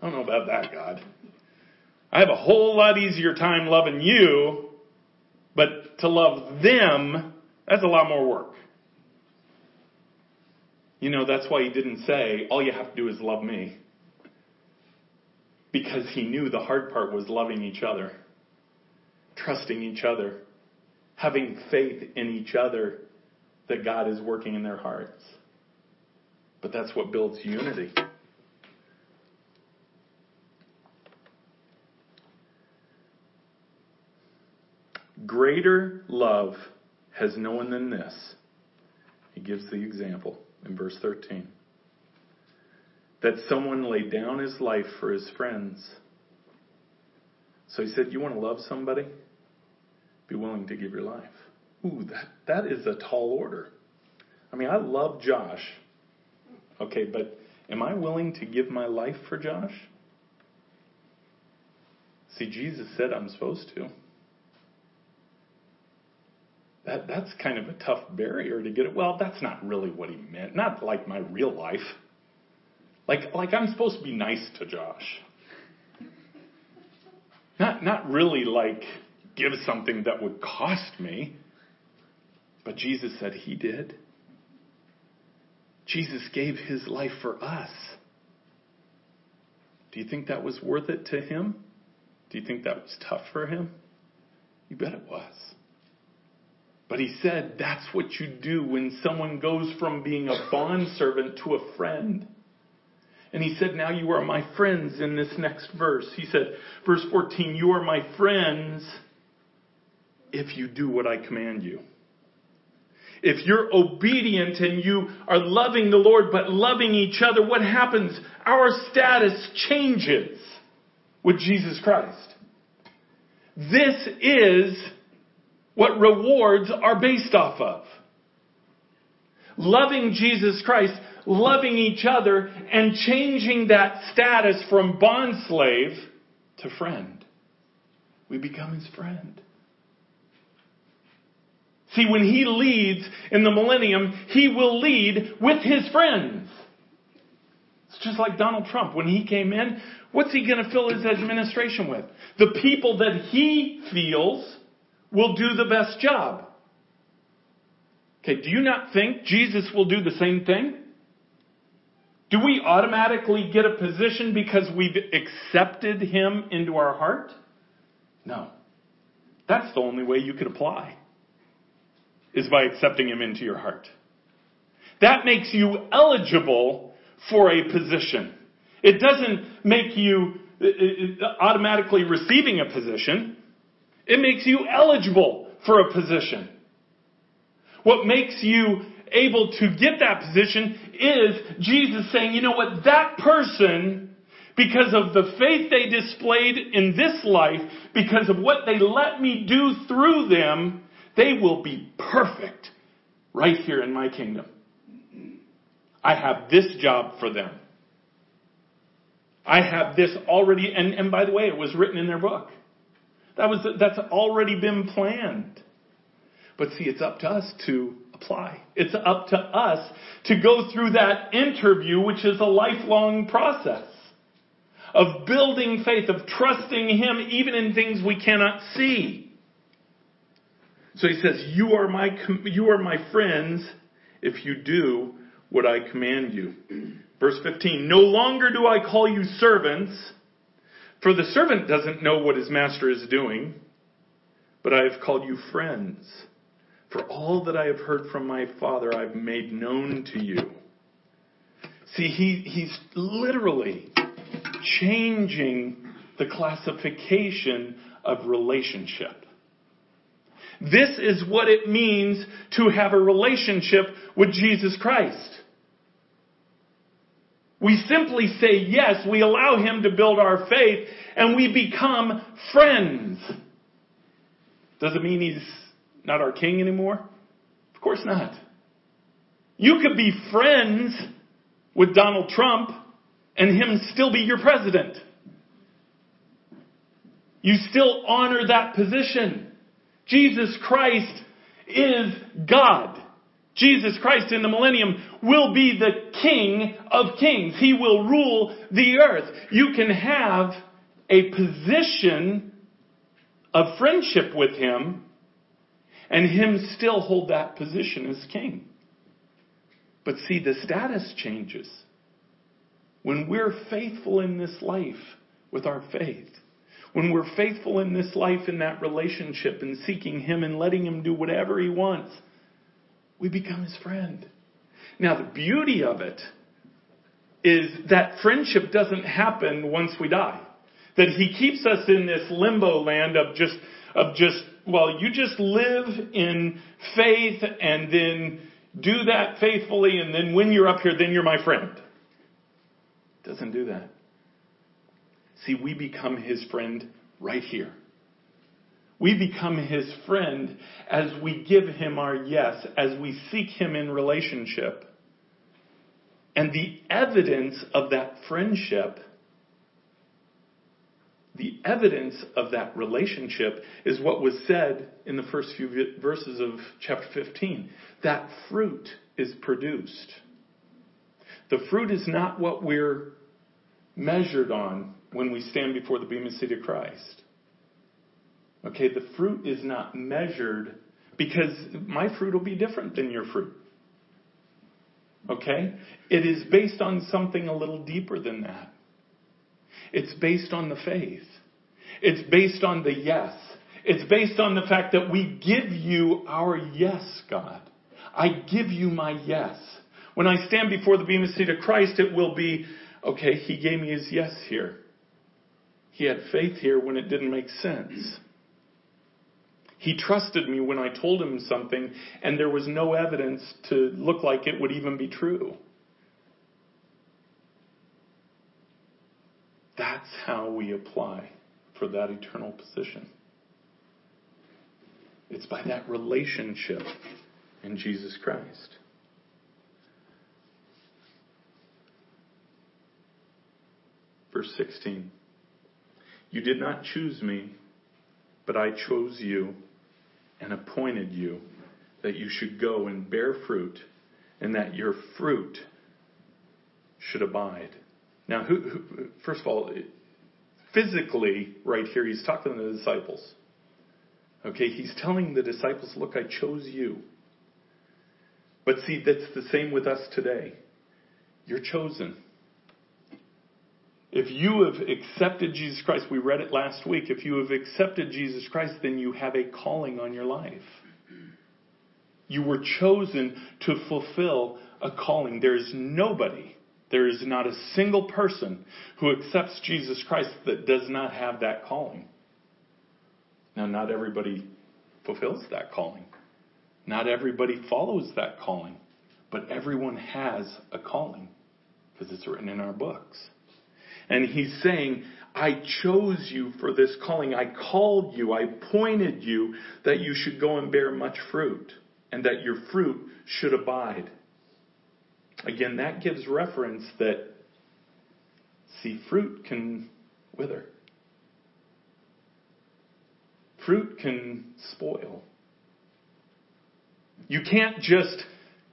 I don't know about that, God. I have a whole lot easier time loving you, but to love them, that's a lot more work. You know, that's why he didn't say, all you have to do is love me. Because he knew the hard part was loving each other, trusting each other, having faith in each other that God is working in their hearts. But that's what builds unity. Greater love has no one than this. He gives the example in verse 13 that someone laid down his life for his friends. So he said, You want to love somebody? Be willing to give your life. Ooh, that, that is a tall order. I mean, I love Josh. Okay, but am I willing to give my life for Josh? See, Jesus said I'm supposed to. That, that's kind of a tough barrier to get it. Well, that's not really what he meant. Not like my real life. Like, like I'm supposed to be nice to Josh. Not, not really like give something that would cost me. But Jesus said he did. Jesus gave his life for us. Do you think that was worth it to him? Do you think that was tough for him? You bet it was. But he said that's what you do when someone goes from being a bondservant to a friend. And he said, Now you are my friends in this next verse. He said, verse 14, You are my friends if you do what I command you. If you're obedient and you are loving the Lord but loving each other, what happens? Our status changes with Jesus Christ. This is what rewards are based off of. Loving Jesus Christ, loving each other, and changing that status from bond slave to friend. We become his friend. See, when he leads in the millennium, he will lead with his friends. It's just like Donald Trump. When he came in, what's he going to fill his administration with? The people that he feels will do the best job. Okay, do you not think Jesus will do the same thing? Do we automatically get a position because we've accepted him into our heart? No. That's the only way you could apply is by accepting Him into your heart. That makes you eligible for a position. It doesn't make you uh, uh, automatically receiving a position. It makes you eligible for a position. What makes you able to get that position is Jesus saying, you know what, that person, because of the faith they displayed in this life, because of what they let me do through them, they will be perfect right here in my kingdom. I have this job for them. I have this already, and, and by the way, it was written in their book. That was, that's already been planned. But see, it's up to us to apply. It's up to us to go through that interview, which is a lifelong process of building faith, of trusting Him even in things we cannot see. So he says, you are my, you are my friends if you do what I command you. Verse 15, no longer do I call you servants, for the servant doesn't know what his master is doing, but I have called you friends. For all that I have heard from my Father, I've made known to you. See, he, he's literally changing the classification of relationship. This is what it means to have a relationship with Jesus Christ. We simply say yes, we allow Him to build our faith, and we become friends. Does it mean He's not our king anymore? Of course not. You could be friends with Donald Trump and him still be your president. You still honor that position. Jesus Christ is God. Jesus Christ in the millennium will be the King of kings. He will rule the earth. You can have a position of friendship with Him and Him still hold that position as King. But see, the status changes. When we're faithful in this life with our faith, when we're faithful in this life, in that relationship, and seeking Him and letting Him do whatever He wants, we become His friend. Now, the beauty of it, is that friendship doesn't happen once we die. That he keeps us in this limbo land of just, of just, well, you just live in faith and then do that faithfully and then when you're up here, then you're my friend. Doesn't do that. See, we become his friend right here. We become his friend as we give him our yes, as we seek him in relationship. And the evidence of that friendship, the evidence of that relationship is what was said in the first few verses of chapter 15. That fruit is produced. The fruit is not what we're measured on when we stand before the Bema seat of Christ. Okay, the fruit is not measured because my fruit will be different than your fruit. Okay? It is based on something a little deeper than that. It's based on the faith. It's based on the yes. It's based on the fact that we give you our yes, God. I give you my yes. When I stand before the Bema seat of Christ, it will be, okay, he gave me his yes here. He had faith here when it didn't make sense. He trusted me when I told him something and there was no evidence to look like it would even be true. That's how we apply for that eternal position. It's by that relationship in Jesus Christ. Verse 16 You did not choose me, but I chose you and appointed you that you should go and bear fruit and that your fruit should abide. Now, who, who, first of all, physically, right here, he's talking to the disciples. Okay, he's telling the disciples, look, I chose you. But see, that's the same with us today. You're chosen. If you have accepted Jesus Christ, we read it last week, if you have accepted Jesus Christ, then you have a calling on your life. You were chosen to fulfill a calling. There is nobody, there is not a single person who accepts Jesus Christ that does not have that calling. Now, not everybody fulfills that calling. Not everybody follows that calling. But everyone has a calling because it's written in our books. And he's saying, I chose you for this calling. I called you. I appointed you that you should go and bear much fruit and that your fruit should abide. Again, that gives reference that, see, fruit can wither. Fruit can spoil. You can't just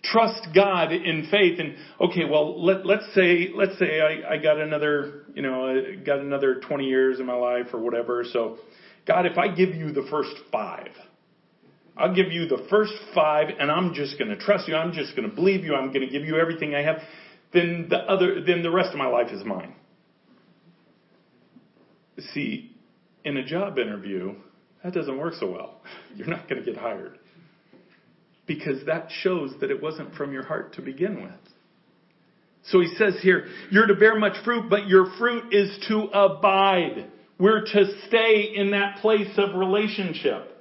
trust God in faith and okay, well let let's say let's say I, I got another you know got another 20 years in my life or whatever. So God, if I give you the first five, I'll give you the first five, and I'm just going to trust you. I'm just going to believe you. I'm going to give you everything I have. Then the other, then the rest of my life is mine. See, in a job interview, that doesn't work so well. You're not going to get hired because that shows that it wasn't from your heart to begin with. So he says here, you're to bear much fruit, but your fruit is to abide. We're to stay in that place of relationship.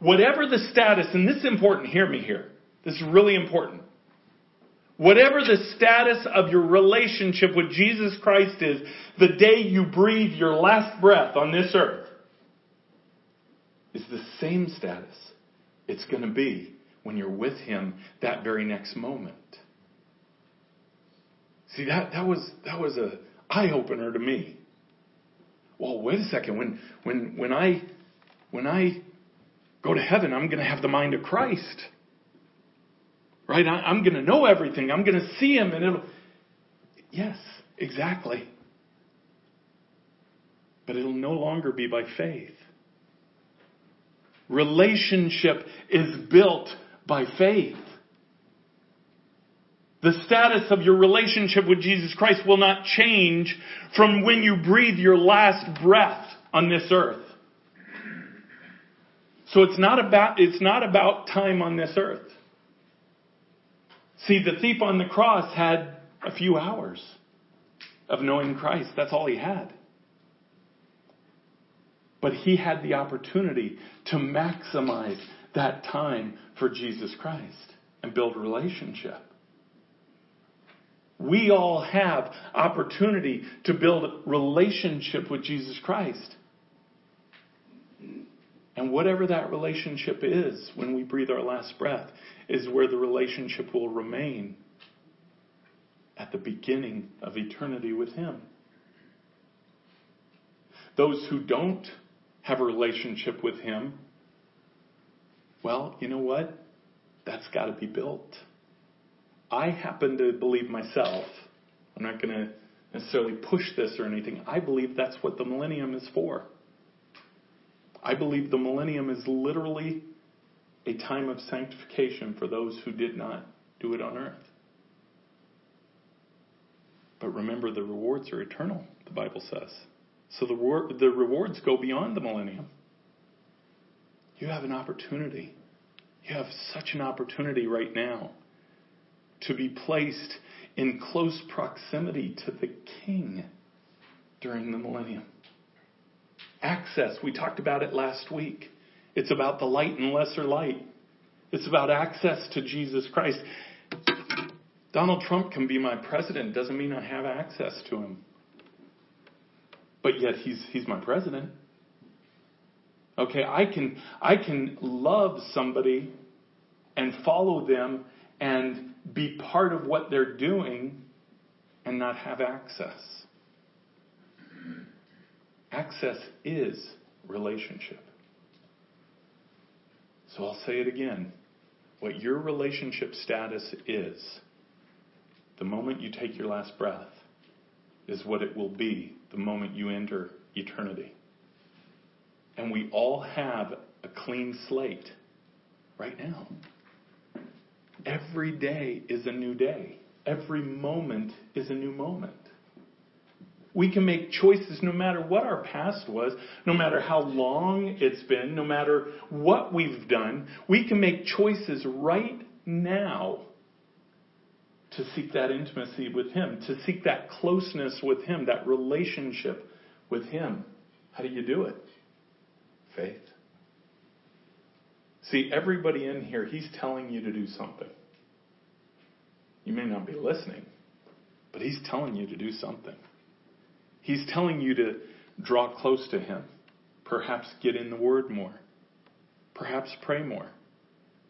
Whatever the status, and this is important, hear me here. This is really important. Whatever the status of your relationship with Jesus Christ is, the day you breathe your last breath on this earth is the same status it's going to be when you're with Him that very next moment. See, that, that was, that was a eye opener to me. Well, wait a second. When, when, when I, when I go to heaven, I'm going to have the mind of Christ. Right? I, am going to know everything. I'm going to see Him and it'll, yes, exactly. But it'll no longer be by faith. Relationship is built by faith. The status of your relationship with Jesus Christ will not change from when you breathe your last breath on this earth. So it's not about, it's not about time on this earth. See, the thief on the cross had a few hours of knowing Christ. That's all he had. But he had the opportunity to maximize that time for Jesus Christ and build relationship. We all have opportunity to build a relationship with Jesus Christ. And whatever that relationship is when we breathe our last breath is where the relationship will remain at the beginning of eternity with Him. Those who don't have a relationship with Him, well, you know what? That's got to be built. I happen to believe myself, I'm not going to necessarily push this or anything, I believe that's what the millennium is for. I believe the millennium is literally a time of sanctification for those who did not do it on earth. But remember, the rewards are eternal, the Bible says. So the, the rewards go beyond the millennium. You have an opportunity. You have such an opportunity right now to be placed in close proximity to the King during the millennium. Access, we talked about it last week. It's about the light and lesser light. It's about access to Jesus Christ. Donald Trump can be my president, doesn't mean I have access to him. But yet he's he's my president. Okay, I can I can love somebody and follow them and be part of what they're doing and not have access. Access is relationship. So I'll say it again. What your relationship status is, the moment you take your last breath, is what it will be the moment you enter eternity. And we all have a clean slate right now. Every day is a new day. Every moment is a new moment. We can make choices no matter what our past was, no matter how long it's been, no matter what we've done. We can make choices right now to seek that intimacy with Him, to seek that closeness with Him, that relationship with Him. How do you do it? Faith. See, everybody in here, He's telling you to do something. You may not be listening, but He's telling you to do something. He's telling you to draw close to Him. Perhaps get in the Word more. Perhaps pray more.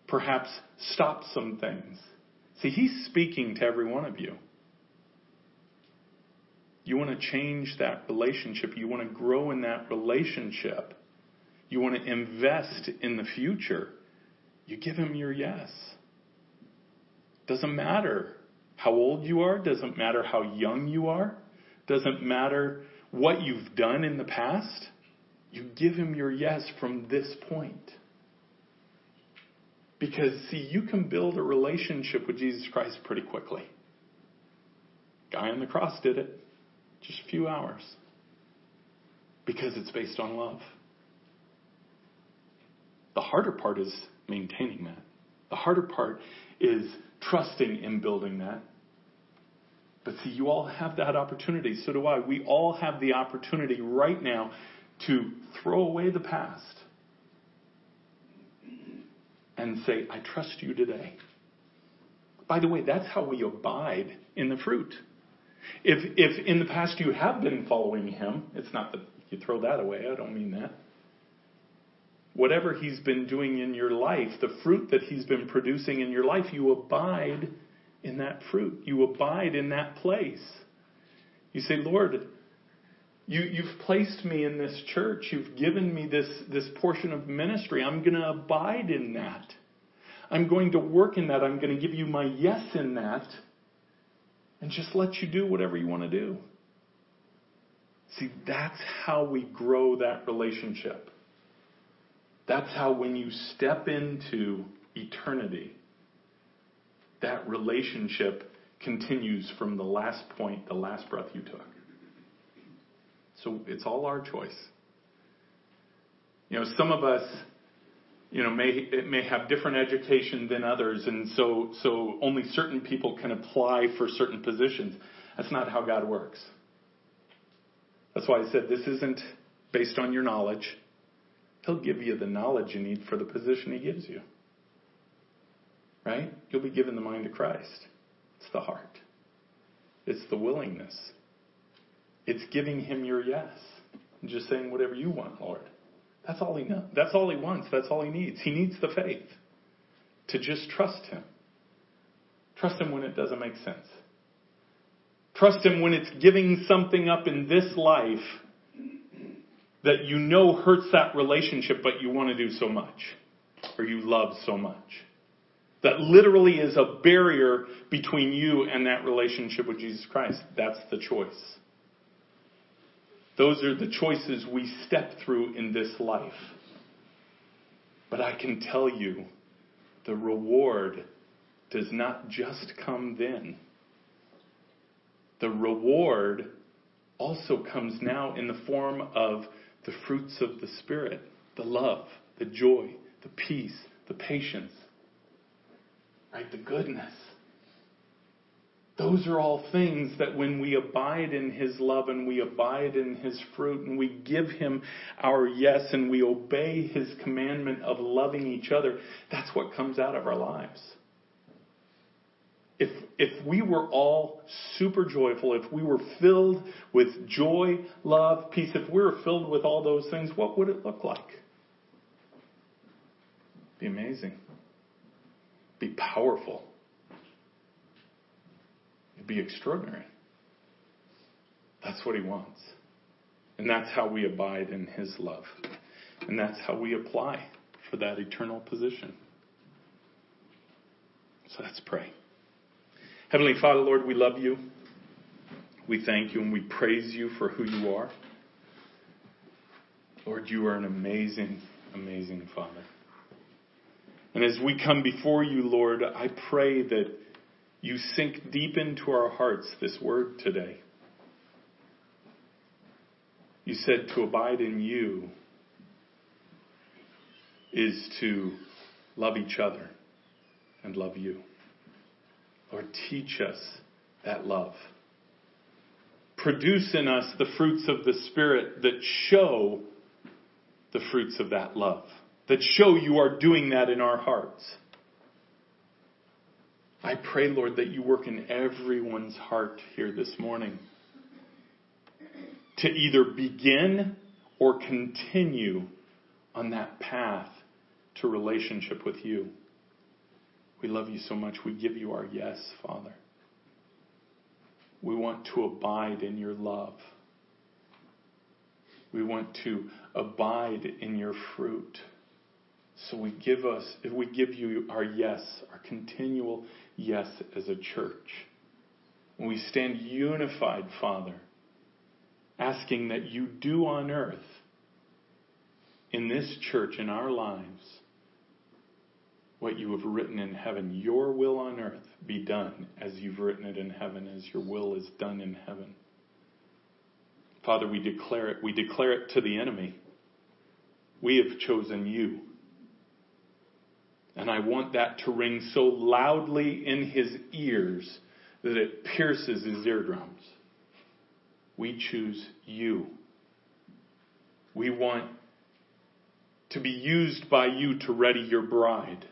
Perhaps stop some things. See, He's speaking to every one of you. You want to change that relationship. You want to grow in that relationship. You want to invest in the future. You give Him your yes. Doesn't matter how old you are, doesn't matter how young you are. Doesn't matter what you've done in the past. You give him your yes from this point. Because, see, you can build a relationship with Jesus Christ pretty quickly. Guy on the cross did it. Just a few hours. Because it's based on love. The harder part is maintaining that. The harder part is trusting in building that but see, you all have that opportunity. So do I. We all have the opportunity right now to throw away the past and say, I trust you today. By the way, that's how we abide in the fruit. If, if in the past you have been following him, it's not that you throw that away, I don't mean that. Whatever he's been doing in your life, the fruit that he's been producing in your life, you abide in that fruit. You abide in that place. You say, Lord, you, you've placed me in this church. You've given me this, this portion of ministry. I'm going to abide in that. I'm going to work in that. I'm going to give you my yes in that and just let you do whatever you want to do. See, that's how we grow that relationship. That's how when you step into eternity, that relationship continues from the last point, the last breath you took. So it's all our choice. You know, some of us you know, may, may have different education than others, and so, so only certain people can apply for certain positions. That's not how God works. That's why I said this isn't based on your knowledge. He'll give you the knowledge you need for the position He gives you. Right? You'll be given the mind of Christ. It's the heart. It's the willingness. It's giving Him your yes. And just saying whatever you want, Lord. That's all he knows. That's all he wants. That's all he needs. He needs the faith to just trust him. Trust him when it doesn't make sense. Trust him when it's giving something up in this life that you know hurts that relationship, but you want to do so much, or you love so much. That literally is a barrier between you and that relationship with Jesus Christ. That's the choice. Those are the choices we step through in this life. But I can tell you, the reward does not just come then. The reward also comes now in the form of the fruits of the Spirit the love, the joy, the peace, the patience, right? The goodness. Those are all things that when we abide in His love and we abide in His fruit and we give Him our yes and we obey His commandment of loving each other, that's what comes out of our lives. If, we were all super joyful, if we were filled with joy, love, peace, if we were filled with all those things, what would it look like? Be amazing. Be powerful be extraordinary. That's what he wants. And that's how we abide in his love. And that's how we apply for that eternal position. So let's pray. Heavenly Father, Lord, we love you. We thank you and we praise you for who you are. Lord, you are an amazing, amazing Father. And as we come before you, Lord, I pray that you sink deep into our hearts this word today. You said to abide in you is to love each other and love you. Lord, teach us that love. Produce in us the fruits of the Spirit that show the fruits of that love, that show you are doing that in our hearts. I pray, Lord, that you work in everyone's heart here this morning to either begin or continue on that path to relationship with you. We love you so much. We give you our yes, Father. We want to abide in your love. We want to abide in your fruit. So we give us, if we give you our yes, our continual yes as a church. And we stand unified, Father, asking that you do on earth, in this church, in our lives, what you have written in heaven. Your will on earth be done as you've written it in heaven, as your will is done in heaven. Father, we declare it. We declare it to the enemy. We have chosen you. And I want that to ring so loudly in his ears that it pierces his eardrums. We choose you. We want to be used by you to ready your bride,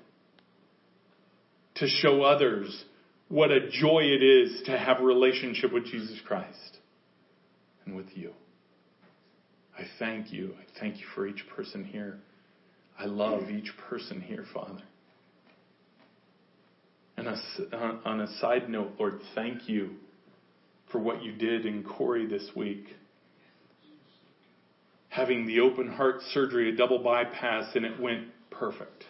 to show others what a joy it is to have a relationship with Jesus Christ and with you. I thank you. I thank you for each person here. I love each person here, Father. And uh, on a side note, Lord, thank you for what you did in Corey this week. Having the open heart surgery, a double bypass, and it went perfect.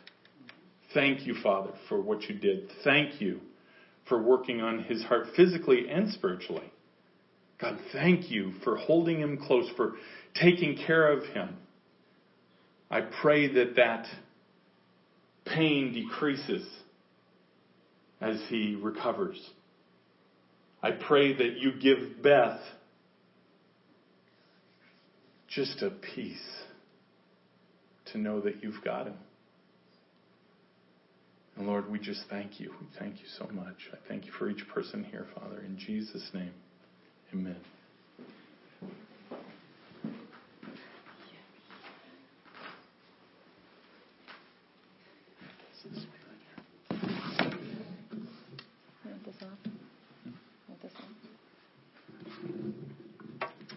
Thank you, Father, for what you did. Thank you for working on his heart physically and spiritually. God, thank you for holding him close, for taking care of him. I pray that that pain decreases as he recovers. I pray that you give Beth just a peace to know that you've got him And Lord, we just thank you. We thank you so much. I thank you for each person here, Father. In Jesus' name, amen.